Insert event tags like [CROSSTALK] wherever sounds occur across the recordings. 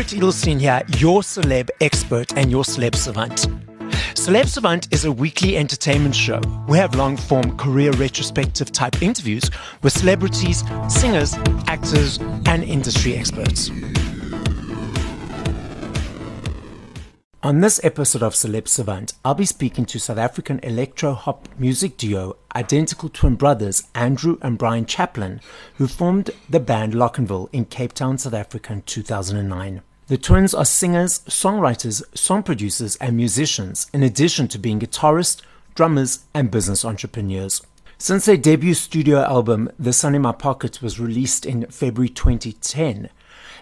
Barret Edelstein here, your celeb expert and your celeb savant. Celeb Savant is a weekly entertainment show. We have long form career retrospective type interviews with celebrities, singers, actors, and industry experts. On this episode of Celeb Savant, I'll be speaking to South African electro hop music duo identical twin brothers Andrew and Brian Chaplin, who formed the band Locnville in Cape Town, South Africa in 2009. The twins are singers, songwriters, song producers, and musicians, in addition to being guitarists, drummers, and business entrepreneurs. Since their debut studio album, The Sun in My Pocket, was released in February 2010,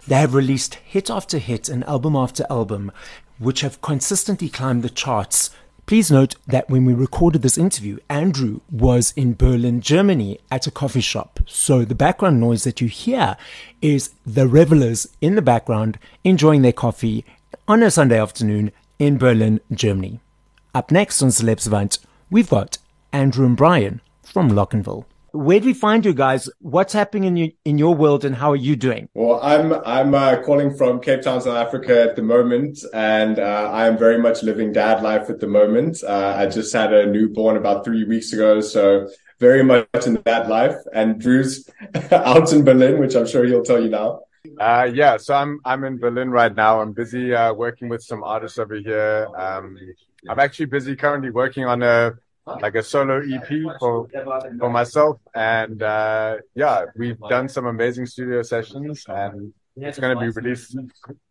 they have released hit after hit and album after album, which have consistently climbed the charts. Please note that when we recorded this interview, Andrew was in Berlin, Germany at a coffee shop. So the background noise that you hear is the revelers in the background enjoying their coffee on a Sunday afternoon in Berlin, Germany. Up next on Celeb Savant, we've got Andrew and Brian from Locnville. Where do we find you guys? What's happening in you, in your world, and how are you doing? Well, I'm I'm uh, calling from Cape Town, South Africa at the moment, and uh, I am very much living dad life at the moment. Uh, I just had a newborn about three weeks ago, so very much in that life. And Drew's [LAUGHS] out in Berlin, which I'm sure he'll tell you now. Uh, yeah, so I'm I'm in Berlin right now. I'm busy uh, working with some artists over here. Um, I'm actually busy currently working on a like a solo EP for for myself. And uh, yeah, we've done some amazing studio sessions, and it's going to be released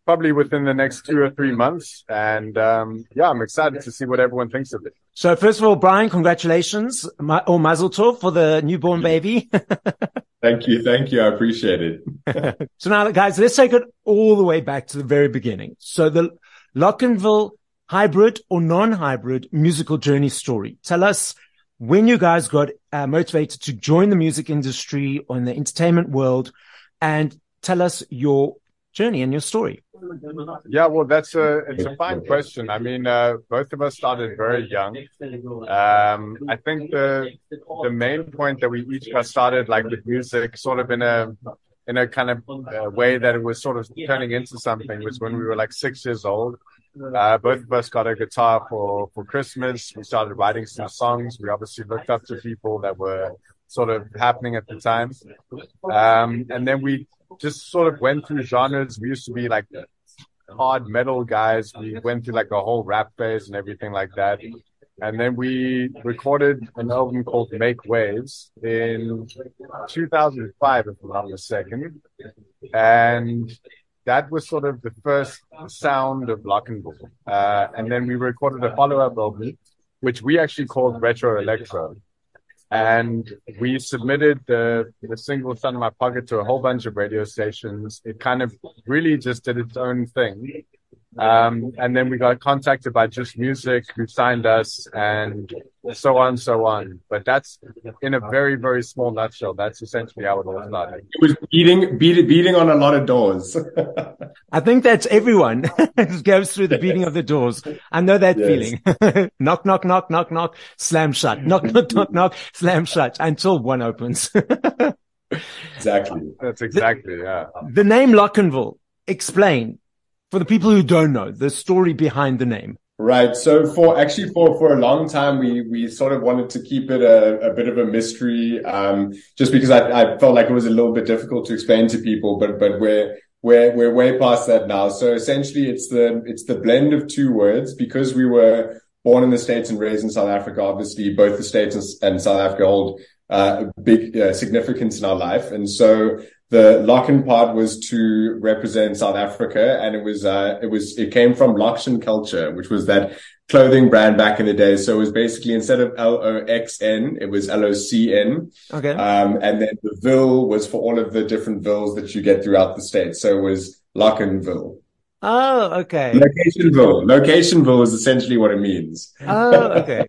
probably within the next two or three months. And um, yeah, I'm excited to see what everyone thinks of it. So first of all, Brian, congratulations or Mazel Tov for the newborn baby. [LAUGHS] thank you, thank you, I appreciate it. [LAUGHS] so now, guys, let's take it all the way back to the very beginning. So the Locnville hybrid or non-hybrid musical journey story. Tell us when you guys got uh, motivated to join the music industry or in the entertainment world and tell us your journey and your story. Yeah, well, that's a it's a fine question. I mean, uh, both of us started very young. Um, I think the the main point that we each got started like with music, sort of in a in a kind of uh, way that it was sort of turning into something was when we were like six years old. Uh, both of us got a guitar for, for Christmas. We started writing some songs. We obviously looked up to people that were sort of happening at the time. Um, and then we just sort of went through genres. We used to be like hard metal guys. We went through like a whole rap phase and everything like that. And then we recorded an album called Make Waves in 2005, if I'm not mistaken. And that was sort of the first sound of Locnville. Uh, and then we recorded a follow-up album, which we actually called Retro Electro. And we submitted the, the single Sun in My Pocket to a whole bunch of radio stations. It kind of really just did its own thing. Um, and then we got contacted by Just Music, who signed us, and so on, so on. But that's in a very, very small nutshell. That's essentially how it all started. It was beating, beating, beating on a lot of doors. [LAUGHS] I think that's everyone [LAUGHS] who goes through the beating of the doors. I know that yes. feeling. [LAUGHS] knock, knock, knock, knock, knock, slam shut. Knock, knock, knock, knock, slam shut until one opens. exactly. That's exactly, yeah. The name Locnville, explain for the people who don't know the story behind the name. Right. So for actually for for a long time we we sort of wanted to keep it a, a bit of a mystery, um, just because I, I felt like it was a little bit difficult to explain to people, but but we're we're we're way past that now. So essentially it's the it's the blend of two words because we were born in the States and raised in South Africa, obviously both the States and South Africa hold uh, big uh, significance in our life. And so the Locken part was to represent South Africa, and it was uh, it was it came from Loxion Kulca, which was that clothing brand back in the day. So it was basically instead of L O X N, it was L O C N. Okay. Um, and then the Ville was for all of the different villes that you get throughout the state. So it was Locnville. Oh, okay. Locationville. Locationville is essentially what it means. Oh, okay.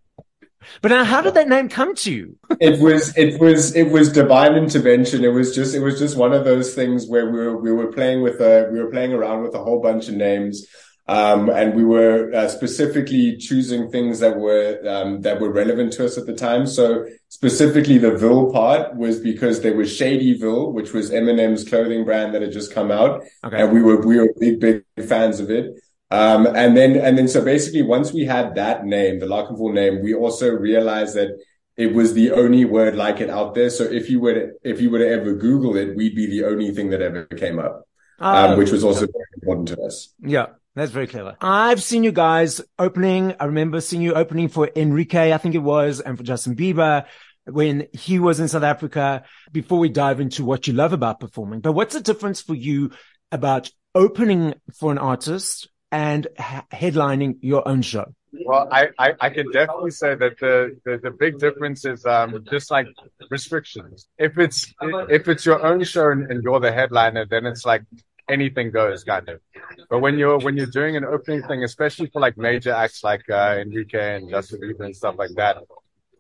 But now, how did that name come to you? [LAUGHS] it was, it was, it was divine intervention. It was just, it was just one of those things where we were, we were playing with a, we were playing around with a whole bunch of names. Um, and we were uh, specifically choosing things that were um, that were relevant to us at the time. So specifically, the Ville part was because there was Shady Ville, which was Eminem's clothing brand that had just come out, okay. and we were we were big big fans of it. Um, and then and then so basically, once we had that name, the Locnville name, we also realized that it was the only word like it out there. So if you were to, if you were to ever Google it, we'd be the only thing that ever came up, um, oh. which was also very important to us. Yeah. That's very clever. I've seen you guys opening. I remember seeing you opening for Enrique, I think it was, and for Justin Bieber when he was in South Africa before we dive into what you love about performing. But what's the difference for you about opening for an artist and ha- headlining your own show? Well, I, I, I, can definitely say that the, the, the big difference is um, just like restrictions. If it's if it's your own show and, and you're the headliner, then it's like anything goes kind of. But when you're when you're doing an opening thing, especially for like major acts like uh, Enrique and Justin Bieber and stuff like that,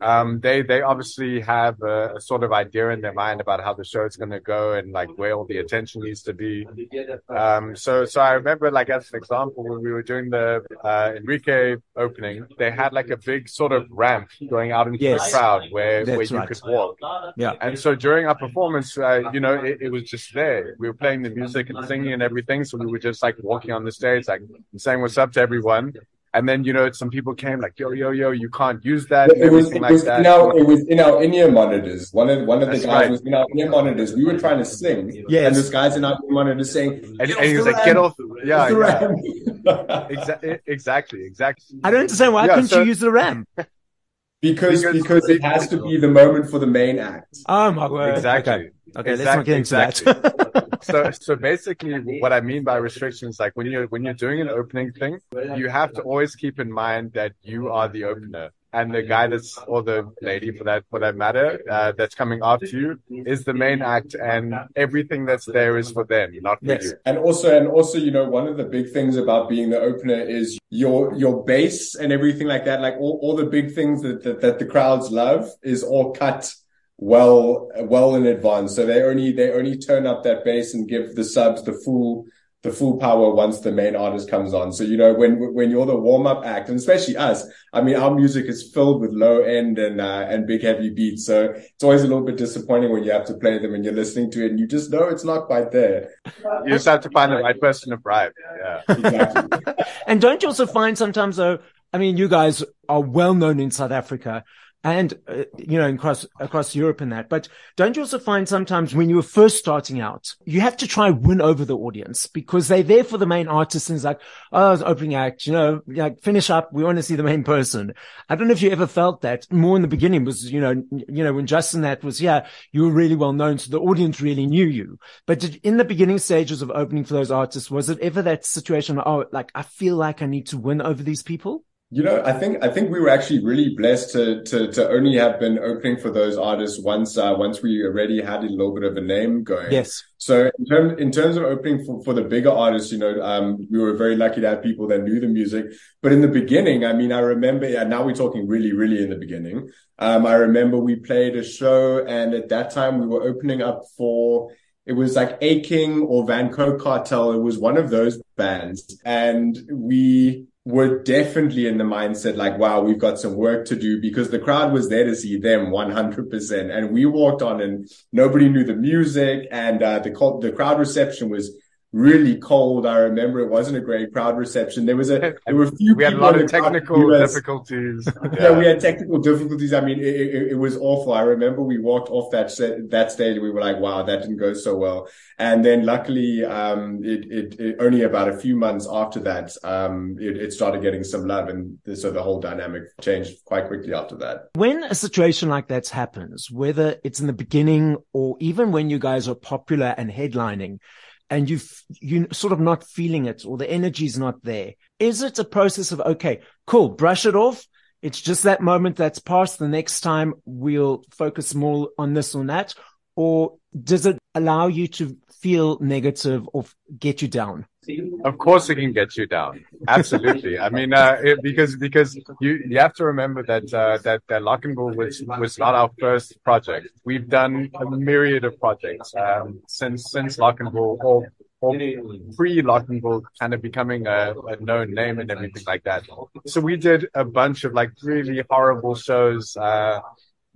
um, they they obviously have a, a, sort of idea in their mind about how the show is going to go and like where all the attention needs to be. Um, so so I remember like as an example when we were doing the uh, Enrique opening, they had like a big sort of ramp going out into yes, the crowd where where you right. could walk. Yeah. And so during our performance, uh, you know, it, it, was just there. We were playing the music and singing and everything, so we were just like walking on the stage, like saying what's up to everyone. And then, you know, some people came like, yo, yo, yo, you can't use that. It was, it like was that. in our, it was in our in-ear monitors. One of, one of the guys right. was in our in-ear monitors. We were trying to sing. Yes. And this guy's in our in-ear monitors saying, and, and he was like, get off. Yeah. yeah. [LAUGHS] exactly. Exactly. Exactly. I don't understand. Why yeah, couldn't so, you use the ramp? [LAUGHS] Because, because, because it has to be the moment for the main act. Oh my word. Exactly. Okay, okay exactly. let's not get into exactly. that. [LAUGHS] so so basically what I mean by restrictions, like when you're when you're doing an opening thing, you have to always keep in mind that you are the opener. And the guy that's, or the lady for that, for that matter, uh, that's coming after you is the main act and everything that's there is for them, not for yes. you. And also, and also, you know, one of the big things about being the opener is your, your base and everything like that. Like all, all the big things that, that, that the crowds love is all cut well well in advance. So they only they only turn up that bass and give the subs the full the full power once the main artist comes on. So you know when when you're the warm up act, and especially us, I mean our music is filled with low end and uh, and big heavy beats. So it's always a little bit disappointing when you have to play them and you're listening to it and you just know it's not quite there. You just have to find the right person to bribe. Yeah, [LAUGHS] exactly. and don't you also find sometimes though? I mean, you guys are well known in South Africa and uh, you know across across Europe and that. But don't you also find sometimes when you are first starting out, you have to try win over the audience because they're there for the main artist and it's like, oh, it's opening act, you know, like finish up. We want to see the main person. I don't know if you ever felt that more in the beginning was, you know, you know, when Justin that was, yeah, you were really well known. So the audience really knew you. But did, in the beginning stages of opening for those artists, was it ever that situation? Oh, like I feel like I need to win over these people? You know, I think I think we were actually really blessed to to to only have been opening for those artists once uh, once we already had a little bit of a name going. Yes. So in terms in terms of opening for, for the bigger artists, you know, um, we were very lucky to have people that knew the music. But in the beginning, I mean, I remember. Yeah, now we're talking really, really in the beginning. Um, I remember we played a show, and at that time we were opening up for it was like Aching or Van Cartel. It was one of those bands, and we were definitely in the mindset like, wow, we've got some work to do because the crowd was there to see them 100%. And we walked on and nobody knew the music and uh, the, the crowd reception was really cold. I remember it wasn't a great crowd reception. There was a there were a few. we had a lot of technical difficulties. [LAUGHS] yeah. yeah. we had technical difficulties. I mean, it, it, it, was awful. I remember we walked off that set, that stage and we were like, "Wow, that didn't go so well." And then luckily, um, it, it only about a few months after that, um, it, started getting some love, and so the whole dynamic changed quite quickly after that. When a situation like that happens, whether it's in the beginning or even when you guys are popular and headlining and you you sort of not feeling it or the energy is not there is it a process of okay cool brush it off. It's just that moment that's passed. The next time we'll focus more on this or that. Or does it allow you to feel negative or get you down of course, it can get you down. Absolutely. I mean, uh, it, because because you you have to remember that uh, that that Locnville was was not our first project. We've done a myriad of projects um, since since Locnville, or or pre Locnville kind of becoming a, a, known name and everything like that. So we did a bunch of like really horrible shows. Uh,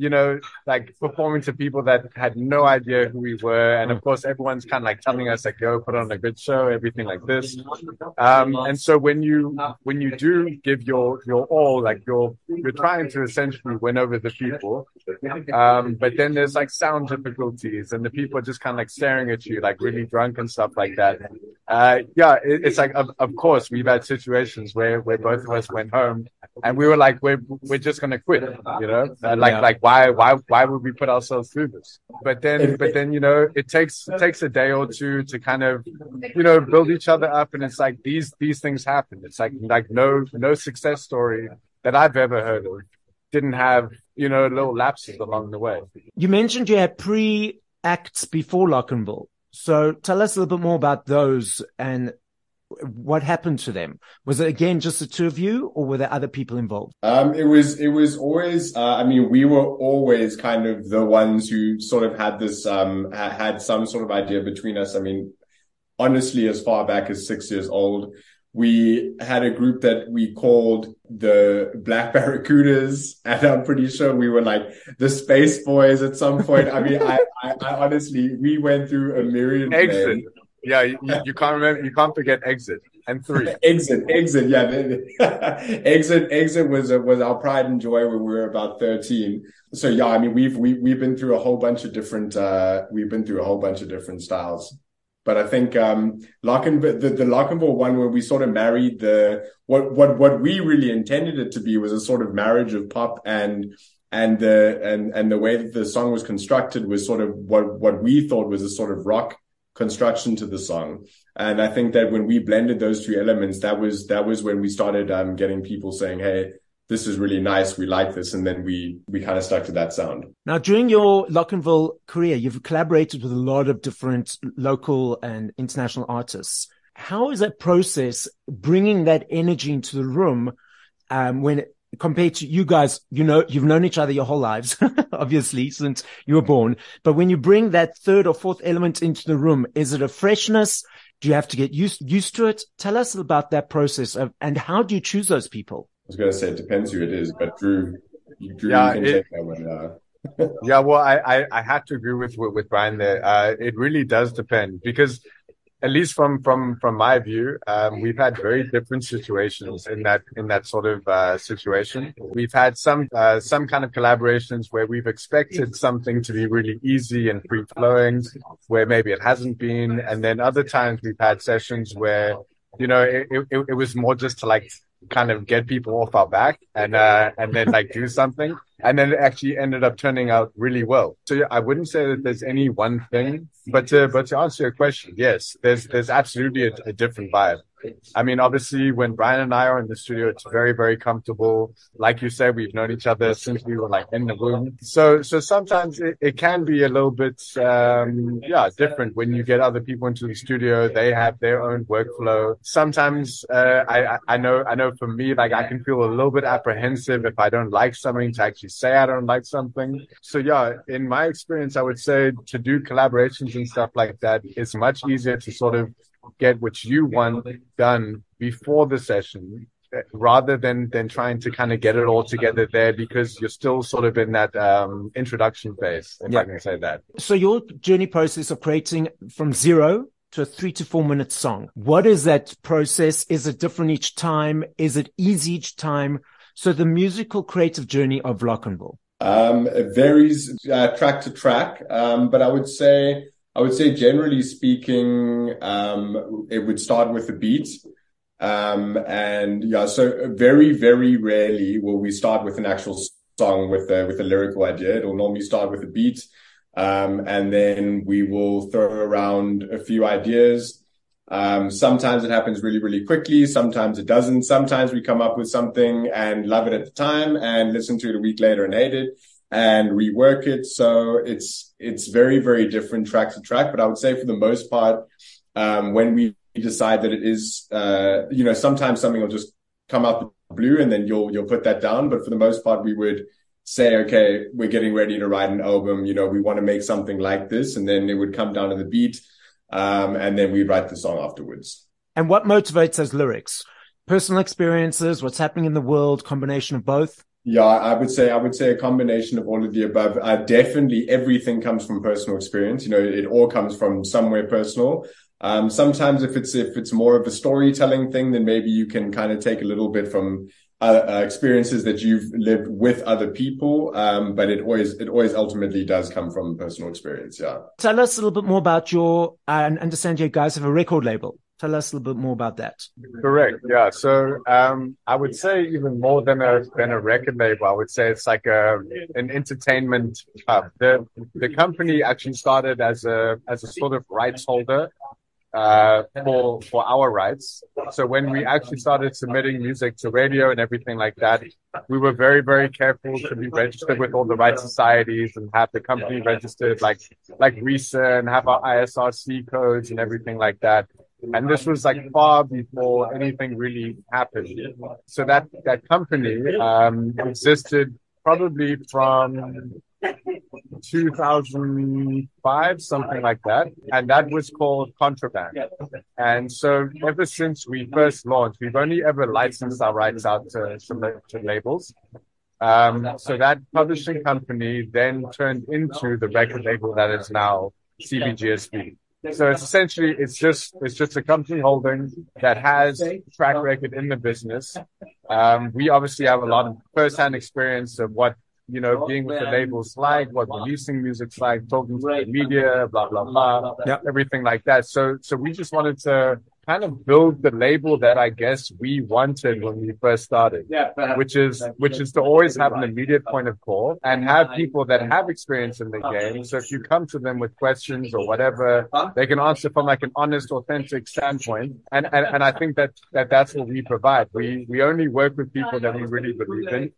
you know, like performing to people that had no idea who we were. And of course, everyone's kind of like telling us like, go put on a good show, everything like this. Um, and so when you, when you do give your, your all, like you're, you're trying to essentially win over the people. Um, but then there's like sound difficulties and the people are just kind of like staring at you, like really drunk and stuff like that. Uh, yeah, it, it's like, of, of course, we've had situations where, where both of us went home and we were like, we're, we're just going to quit, you know, uh, like, like, why, why, why why would we put ourselves through this? But then, but then, you know, it takes, it takes a day or two to kind of, you know, build each other up. And it's like these, these things happen. It's like, like no, no success story that I've ever heard of didn't have, you know, little lapses along the way. You mentioned you had pre acts before Locnville. So tell us a little bit more about those and what happened to them? Was it again just the two of you, or were there other people involved? Um, it was it was always. Uh, I mean, we were always kind of the ones who sort of had this um, had some sort of idea between us. I mean, honestly, as far back as six years old, we had a group that we called the Black [LAUGHS] Barracudas, and I'm pretty sure we were like the Space Boys at some point. I mean, I, [LAUGHS] I, I honestly, we went through a myriad. Exit. Names. Yeah, you, you, can't remember. You can't forget exit and three. [LAUGHS] exit, exit. Yeah, [LAUGHS] exit, exit was was our pride and joy when we were about thirteen. So yeah, I mean, we've we, we've been through a whole bunch of different. uh We've been through a whole bunch of different styles. But I think um Locnville, the, the Locnville one where we sort of married the what what what we really intended it to be was a sort of marriage of pop and and the and and the way that the song was constructed was sort of what what we thought was a sort of rock construction to the song. And I think that when we blended those two elements, that was that was when we started um, getting people saying, "Hey, this is really nice. We like this." And then we we kind of stuck to that sound. Now, during your Locnville career, you've collaborated with a lot of different local and international artists. How is that process bringing that energy into the room um, when compared to you guys, you know, you've known each other your whole lives, [LAUGHS] obviously, since you were born. But when you bring that third or fourth element into the room, is it a freshness? Do you have to get used, used to it? Tell us about that process of, and how do you choose those people? I was going to say it depends who it is, but Drew, Drew, yeah, can it, take that one. Uh... [LAUGHS] yeah, well, I, I, I have to agree with, with, with Brian there. Uh, it really does depend because at least from from from my view, um, we've had very different situations in that in that sort of uh, situation. We've had some uh, some kind of collaborations where we've expected something to be really easy and free flowing, where maybe it hasn't been, and then other times we've had sessions where you know it, it, it was more just to like kind of get people off our back and uh, and then like do something and then it actually ended up turning out really well. So yeah, I wouldn't say that there's any one thing, but to, but to answer your question, yes, there's there's absolutely a, a different vibe. I mean, obviously, when Brian and I are in the studio, it's very, very comfortable. Like you said, we've known each other since we were like in the womb. So, so sometimes it, it can be a little bit, um, yeah, different when you get other people into the studio. They have their own workflow. Sometimes, uh, I, I know, I know for me, like I can feel a little bit apprehensive if I don't like something to actually say I don't like something. So yeah, in my experience, I would say to do collaborations and stuff like that, it's much easier to sort of get what you want done before the session rather than than trying to kind of get it all together there because you're still sort of in that um, introduction phase if yeah. i can say that so your journey process of creating from zero to a three to four minute song what is that process is it different each time is it easy each time so the musical creative journey of Locnville um, it varies uh, track to track um, but i would say I would say generally speaking, um, it would start with a beat. Um, and yeah, so very, very rarely will we start with an actual song with a, with a lyrical idea. It'll normally start with a beat. Um, and then we will throw around a few ideas. Um, sometimes it happens really, really quickly. Sometimes it doesn't. Sometimes we come up with something and love it at the time and listen to it a week later and hate it and rework it. So it's, it's very, very different track to track. But I would say for the most part, um, when we decide that it is, uh, you know, sometimes something will just come out blue and then you'll, you'll put that down. But for the most part, we would say, okay, we're getting ready to write an album. You know, we want to make something like this. And then it would come down to the beat. Um, and then we write the song afterwards. And what motivates those lyrics? Personal experiences, what's happening in the world, combination of both? Yeah, I would say I would say a combination of all of the above. Uh, definitely, everything comes from personal experience. You know, it all comes from somewhere personal. Um, sometimes, if it's if it's more of a storytelling thing, then maybe you can kind of take a little bit from uh, uh, experiences that you've lived with other people. Um, but it always it always ultimately does come from personal experience. Yeah. Tell us a little bit more about your. I understand you guys have a record label. Tell us a little bit more about that. Correct. Yeah. So um, I would say even more than a than a record label, I would say it's like a an entertainment hub. The the company actually started as a as a sort of rights holder uh, for for our rights. So when we actually started submitting music to radio and everything like that, we were very very careful to be registered with all the rights societies and have the company registered like like RISA and have our ISRC codes and everything like that. And this was like far before anything really happened. So that, that company, um, existed probably from 2005, something like that. And that was called Contraband. And so ever since we first launched, we've only ever licensed our rights out to, to, labels. Um, so that publishing company then turned into the record label that is now CBGSB. So it's essentially it's just it's just a company holding that has track record in the business. Um, we obviously have a lot of first-hand experience of what you know being with the labels like, what releasing music's like, talking to the media, blah blah blah, yep. everything like that. So so we just wanted to kind of build the label that I guess we wanted when we first started, which is which is to always have an immediate point of call and have people that have experience in the game. So if you come to them with questions or whatever, they can answer from like an honest, authentic standpoint. And and, and I think that, that that's what we provide. We we only work with people that we really believe in.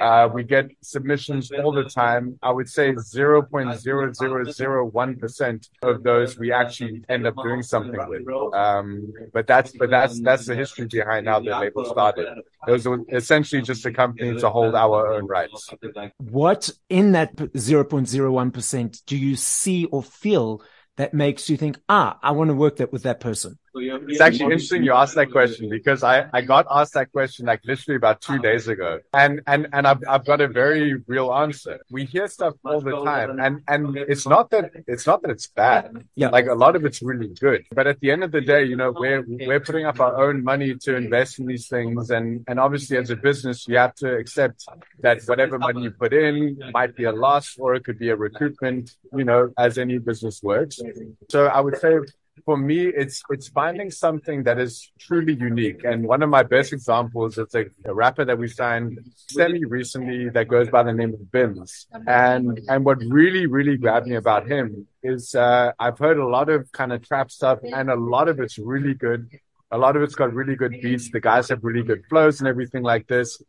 Uh, we get submissions all the time. I would say zero point zero zero zero one percent of those we actually end up doing something with. Um, but that's but that's that's the history behind how the label started. It was essentially just a company to hold our own rights. What in that 0.01% do you see or feel that makes you think, ah, I want to work that with that person? It's actually interesting you asked that question because I, I got asked that question like literally about two days ago. And, and, and I've, I've got a very real answer. We hear stuff all the time and, and it's not that, it's not that it's bad. Yeah. Like a lot of it's really good. But at the end of the day, you know, we're, we're putting up our own money to invest in these things. And, and obviously as a business, you have to accept that whatever money you put in might be a loss or it could be a recoupment, you know, as any business works. So I would say for me, it's it's finding something that is truly unique. And one of my best examples is a, a rapper that we signed semi recently that goes by the name of Bims. And and what really really grabbed me about him is uh, I've heard a lot of kind of trap stuff, and a lot of it's really good. A lot of it's got really good beats. The guys have really good flows and everything like this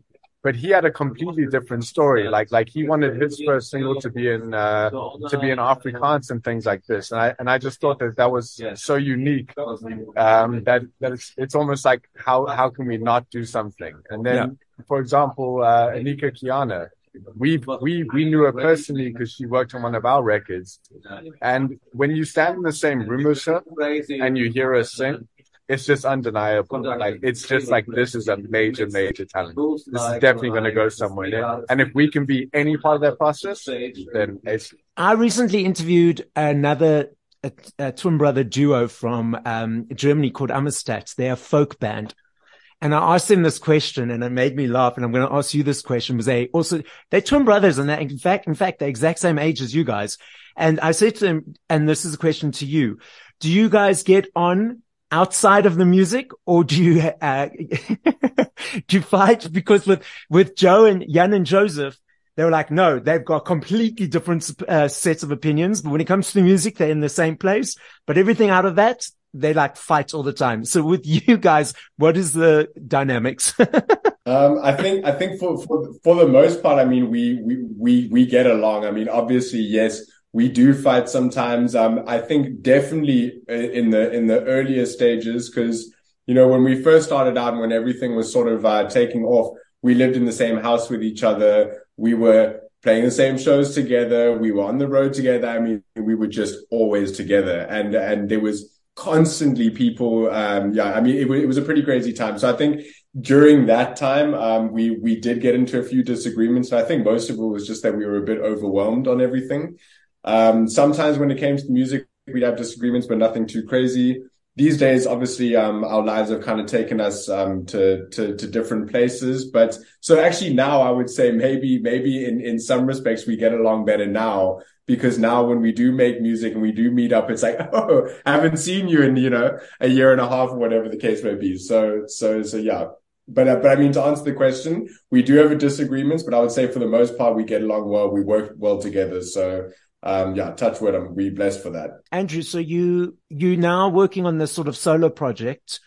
but he had a completely different story. Like like he wanted his first single to be in uh, to be in Afrikaans and things like this. And I and I just thought that that was so unique um, that that it's it's almost like how how can we not do something? And then, yeah. for example, uh, Anika Kiana. We we we knew her personally because she worked on one of our records, and when you stand in the same room with her and you hear her sing, it's just undeniable. Like it's just like this is a major, major talent. This is definitely going to go somewhere. There. And if we can be any part of that process, then it's. I recently interviewed another a, a twin brother duo from um, Germany called Amistad. They're a folk band. And I asked them this question and it made me laugh. And I'm going to ask you this question because they also, they're twin brothers and they in fact, in fact, the exact same age as you guys. And I said to them, and this is a question to you. Do you guys get on outside of the music or do you, uh, [LAUGHS] do you fight? Because with, with Joe and Jan and Joseph, they were like, no, they've got completely different uh, sets of opinions. But when it comes to the music, they're in the same place. But everything out of that, they like fight all the time. So with [LAUGHS] you guys, what is the dynamics? [LAUGHS] um, I think, I think for, for, for the most part, I mean, we, we, we, we get along. I mean, obviously, yes, we do fight sometimes. Um, I think definitely in the in the earlier stages, because you know when we first started out and when everything was sort of uh, taking off, we lived in the same house with each other. We were playing the same shows together. We were on the road together. I mean, we were just always together. And, and there was constantly people. Um, yeah, I mean, it, it, was a pretty crazy time. So I think during that time, um, we, we did get into a few disagreements. I think most of it was just that we were a bit overwhelmed on everything. Um, sometimes when it came to music, we'd have disagreements, but nothing too crazy these days, obviously, um, our lives have kind of taken us um, to, to, to different places. But so actually now, I would say maybe maybe in in some respects we get along better now because now when we do make music and we do meet up, it's like [LAUGHS] oh, I haven't seen you in you know a year and a half or whatever the case may be. So so so yeah. But uh, but I mean to answer the question, we do have disagreements, but I would say for the most part we get along well. We work well together. So um, yeah, touch wood, I'm really blessed for that. Andrew, so you you now working on this sort of solo project,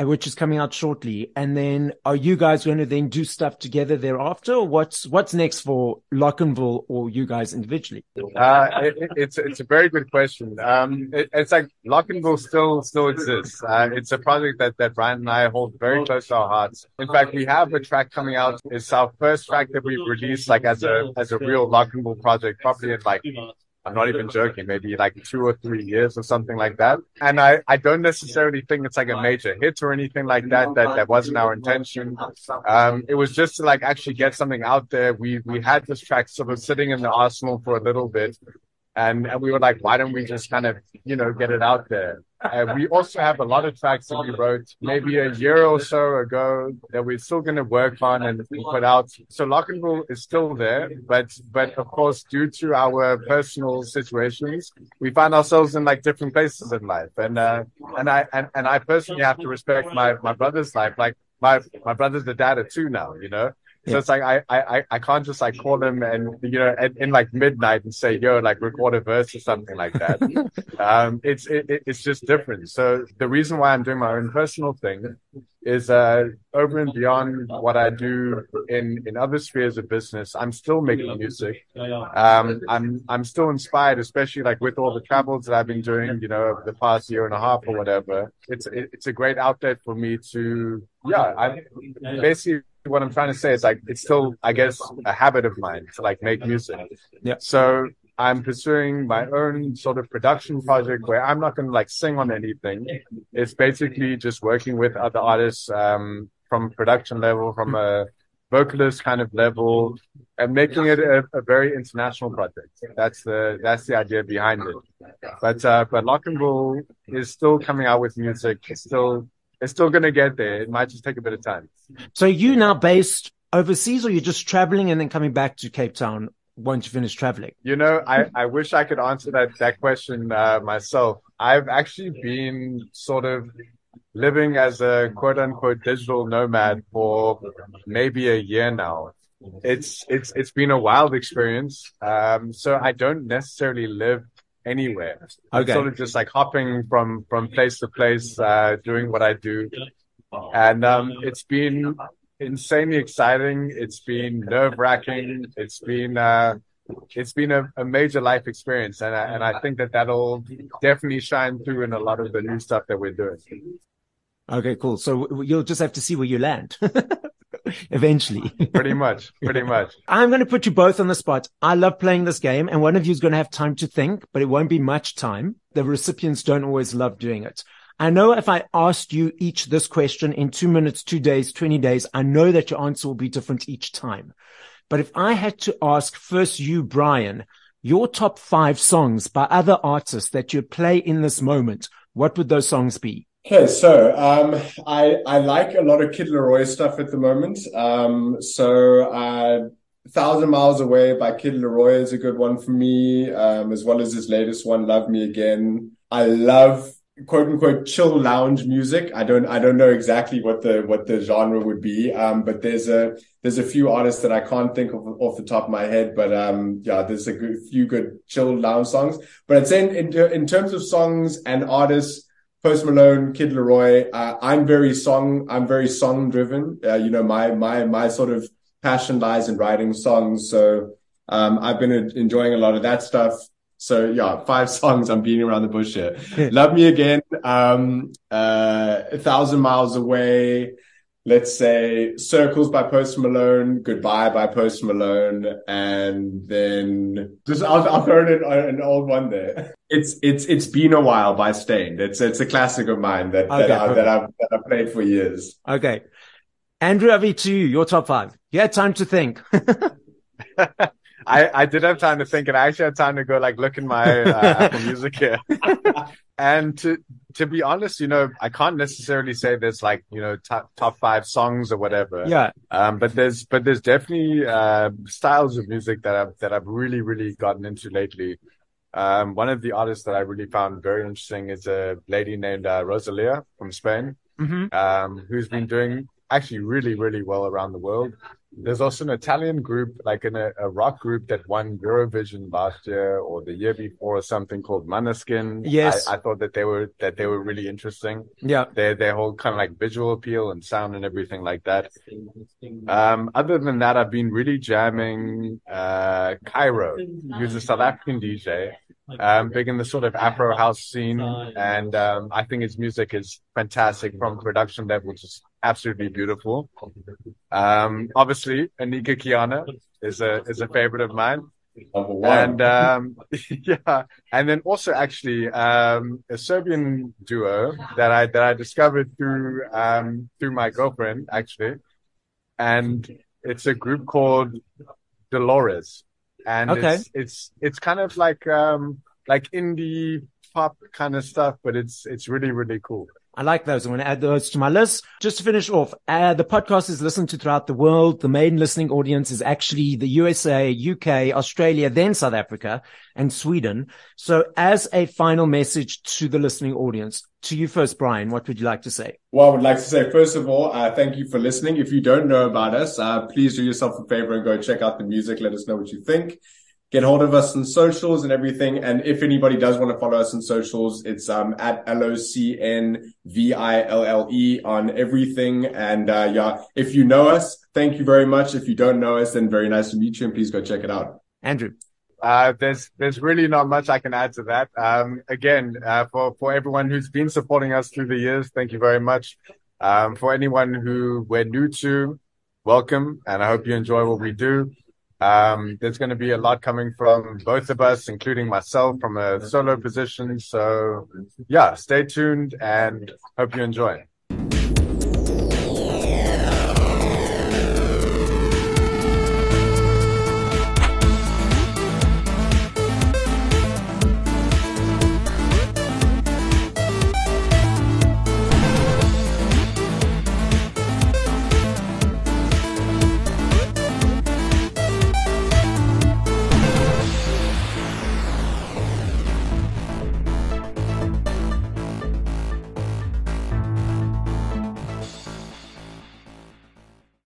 which is coming out shortly, and then are you guys going to then do stuff together thereafter, or what's what's next for Locnville or you guys individually? Uh, it, it's it's a very good question. Um, it, it's like Locnville still still exists. Uh, it's a project that that Brian and I hold very close to our hearts. In fact, we have a track coming out. It's our first track that we've released like as a as a real Lockenville project, probably in like I'm not even joking, maybe like two or three years or something like that. And I, I don't necessarily think it's like a major hit or anything like that. That, that wasn't our intention. Um, it was just to like actually get something out there. We, we had this track sort of sitting in the arsenal for a little bit. And, and we were like, why don't we just kind of, you know, get it out there? We also have a lot of tracks that we wrote maybe a year or so ago that we're still going to work on and put out. So Locnville is still there, but but of course, due to our personal situations, we find ourselves in like different places in life. And uh, and I and, and I personally have to respect my my brother's life. Like my my brother's the dad of two now, you know. So yeah. it's like I, I I can't just like call them and you know in, in like midnight and say yo like record a verse or something like that. [LAUGHS] um, it's it, it's just different. So the reason why I'm doing my own personal thing is uh over and beyond what I do in in other spheres of business. I'm still making music. Um, I'm I'm still inspired, especially like with all the travels that I've been doing. You know, over the past year and a half or whatever. It's it, it's a great outlet for me to yeah. I basically what I'm trying to say is like it's still, I guess, a habit of mine to like make music. Yeah. So I'm pursuing my own sort of production project where I'm not going to like sing on anything. It's basically just working with other artists um, from production level, from a vocalist kind of level, and making it a, a, very international project. That's the that's the idea behind it. But uh, but Locnville is still coming out with music. It's still it's still going to get there. It might just take a bit of time. So you now based overseas or you're just traveling and then coming back to Cape Town once you finish traveling? You know, I, I wish I could answer that, that question uh, myself. I've actually been sort of living as a quote unquote digital nomad for maybe a year now. It's, it's, it's been a wild experience. Um, so I don't necessarily live anywhere. I'm okay. sort of just like hopping from from place to place, uh, doing what I do, and um, it's been insanely exciting. It's been nerve wracking. It's been uh, it's been a, a, major life experience, and I, and I think that that'll definitely shine through in a lot of the new stuff that we're doing. Okay, cool. So you'll just have to see where you land. [LAUGHS] eventually. pretty much, pretty much. I'm going to put you both on the spot. I love playing this game and one of you is going to have time to think, but it won't be much time. The recipients don't always love doing it. I know if I asked you each this question in two minutes, two days, 20 days, I know that your answer will be different each time. But if I had to ask first you, Brian, your top five songs by other artists that you play in this moment, what would those songs be? Okay, so um, I I like a lot of Kid LAROI stuff at the moment. Um, so uh, Thousand Miles Away by Kid LAROI is a good one for me, um, as well as his latest one, Love Me Again. I love quote unquote chill lounge music. I don't I don't know exactly what the what the genre would be, um, but there's a there's a few artists that I can't think of off the top of my head, but um, yeah, there's a good, few good chill lounge songs. But I'd say in, in, in terms of songs and artists. Post Malone, Kid LAROI. Uh, I'm very song. I'm very song driven. Uh, you know, my my my sort of passion lies in writing songs. So um, I've been enjoying a lot of that stuff. So yeah, five [LAUGHS] songs. I'm beating around the bush here. [LAUGHS] Love Me Again. Um, uh, A Thousand Miles Away. let's say Circles by Post Malone, Goodbye by Post Malone, and then just I'll, I'll throw in an old one there. [LAUGHS] It's it's it's been a while by Staind. It's it's a classic of mine that okay, that, I, that I've that I've played for years. Okay, Andrew, over to you. Your top five. You had time to think. I, I did have time to think and I actually had time to go like look in my uh, Apple [LAUGHS] Music here. and to, to be honest, you know, I can't necessarily say there's like, you know, top, top five songs or whatever. Yeah. Um, but there's, but there's definitely, uh, styles of music that I've, that I've really, really gotten into lately. Um, one of the artists that I really found very interesting is a lady named uh, Rosalia from Spain, mm-hmm. um, who's been doing actually really, really well around the world. There's also an Italian group, like in a, a, rock group that won Eurovision last year or the year before, or something called Måneskin. Yes, I, I, thought that they were that they were really interesting. Yeah, their their whole kind of like visual appeal and sound and everything like that. Um, other than that, I've been really jamming uh, Caiiro, who's a South African DJ um, big in the sort of Afro house scene. And um, I think his music is fantastic from production level, just absolutely beautiful. Um, obviously, Anika Kiana is a is a favorite of mine. And um, [LAUGHS] yeah, and then also actually um, a Serbian duo that I that I discovered through um, through my girlfriend actually, and it's a group called Dolores and okay. it's it's it's kind of like um like indie pop kind of stuff, but it's it's really really cool. I like those. I'm going to add those to my list. Just to finish off, uh, the podcast is listened to throughout the world. The main listening audience is actually the USA, UK, Australia, then South Africa and Sweden. So as a final message to the listening audience, to you first, Brian, what would you like to say? Well, I would like to say, first of all, uh, thank you for listening. If you don't know about us, uh, please do yourself a favor and go check out the music. Let us know what you think get hold of us on socials and everything. And if anybody does want to follow us on socials, it's um, at L O C N V I L L E on everything. And uh, yeah, if you know us, thank you very much. If you don't know us, then very nice to meet you, and please go check it out. Andrew. Uh, there's there's really not much I can add to that. Um, again, uh, for for everyone who's been supporting us through the years, thank you very much. Um, for anyone who we're new to, welcome, and I hope you enjoy what we do. Um, there's going to be a lot coming from both of us, including myself from a solo position. So yeah, stay tuned and hope you enjoy.